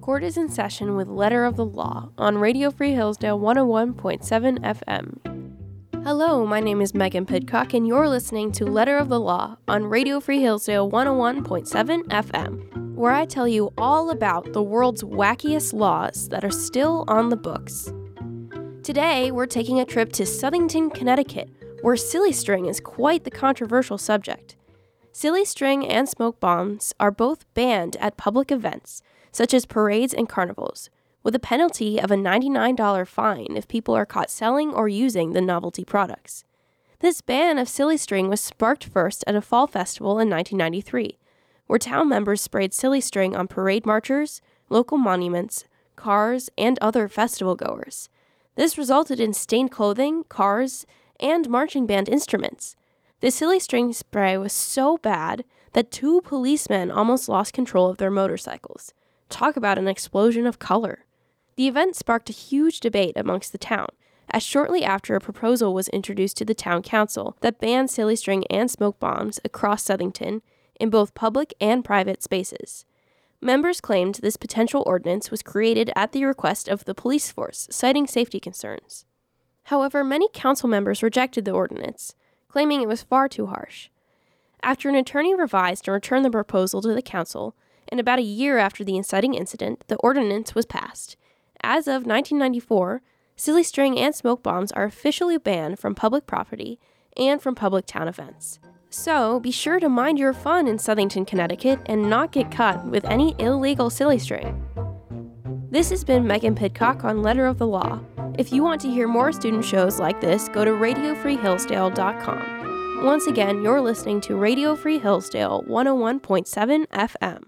Court is in session with Letter of the Law on Radio Free Hillsdale 101.7 FM. Hello, my name is Megan Pidcock, and you're listening to Letter of the Law on Radio Free Hillsdale 101.7 FM, where I tell you all about the world's wackiest laws that are still on the books. Today, we're taking a trip to Southington, Connecticut, where silly string is quite the controversial subject. Silly string and smoke bombs are both banned at public events, such as parades and carnivals, with a penalty of a $99 fine if people are caught selling or using the novelty products. This ban of silly string was sparked first at a fall festival in 1993, where town members sprayed silly string on parade marchers, local monuments, cars, and other festival goers. This resulted in stained clothing, cars, and marching band instruments. The silly string spray was so bad that two policemen almost lost control of their motorcycles. Talk about an explosion of color. The event sparked a huge debate amongst the town, as shortly after a proposal was introduced to the town council that banned silly string and smoke bombs across Southington in both public and private spaces. Members claimed this potential ordinance was created at the request of the police force, citing safety concerns. However, many council members rejected the ordinance, claiming it was far too harsh. After an attorney revised and returned the proposal to the council, and about a year after the inciting incident, the ordinance was passed. As of 1994, silly string and smoke bombs are officially banned from public property and from public town events. So be sure to mind your fun in Southington, Connecticut, and not get caught with any illegal silly string. This has been Megan Pidcock on Letter of the Law. If you want to hear more student shows like this, go to radiofreehillsdale.com. Once again, you're listening to Radio Free Hillsdale 101.7 FM.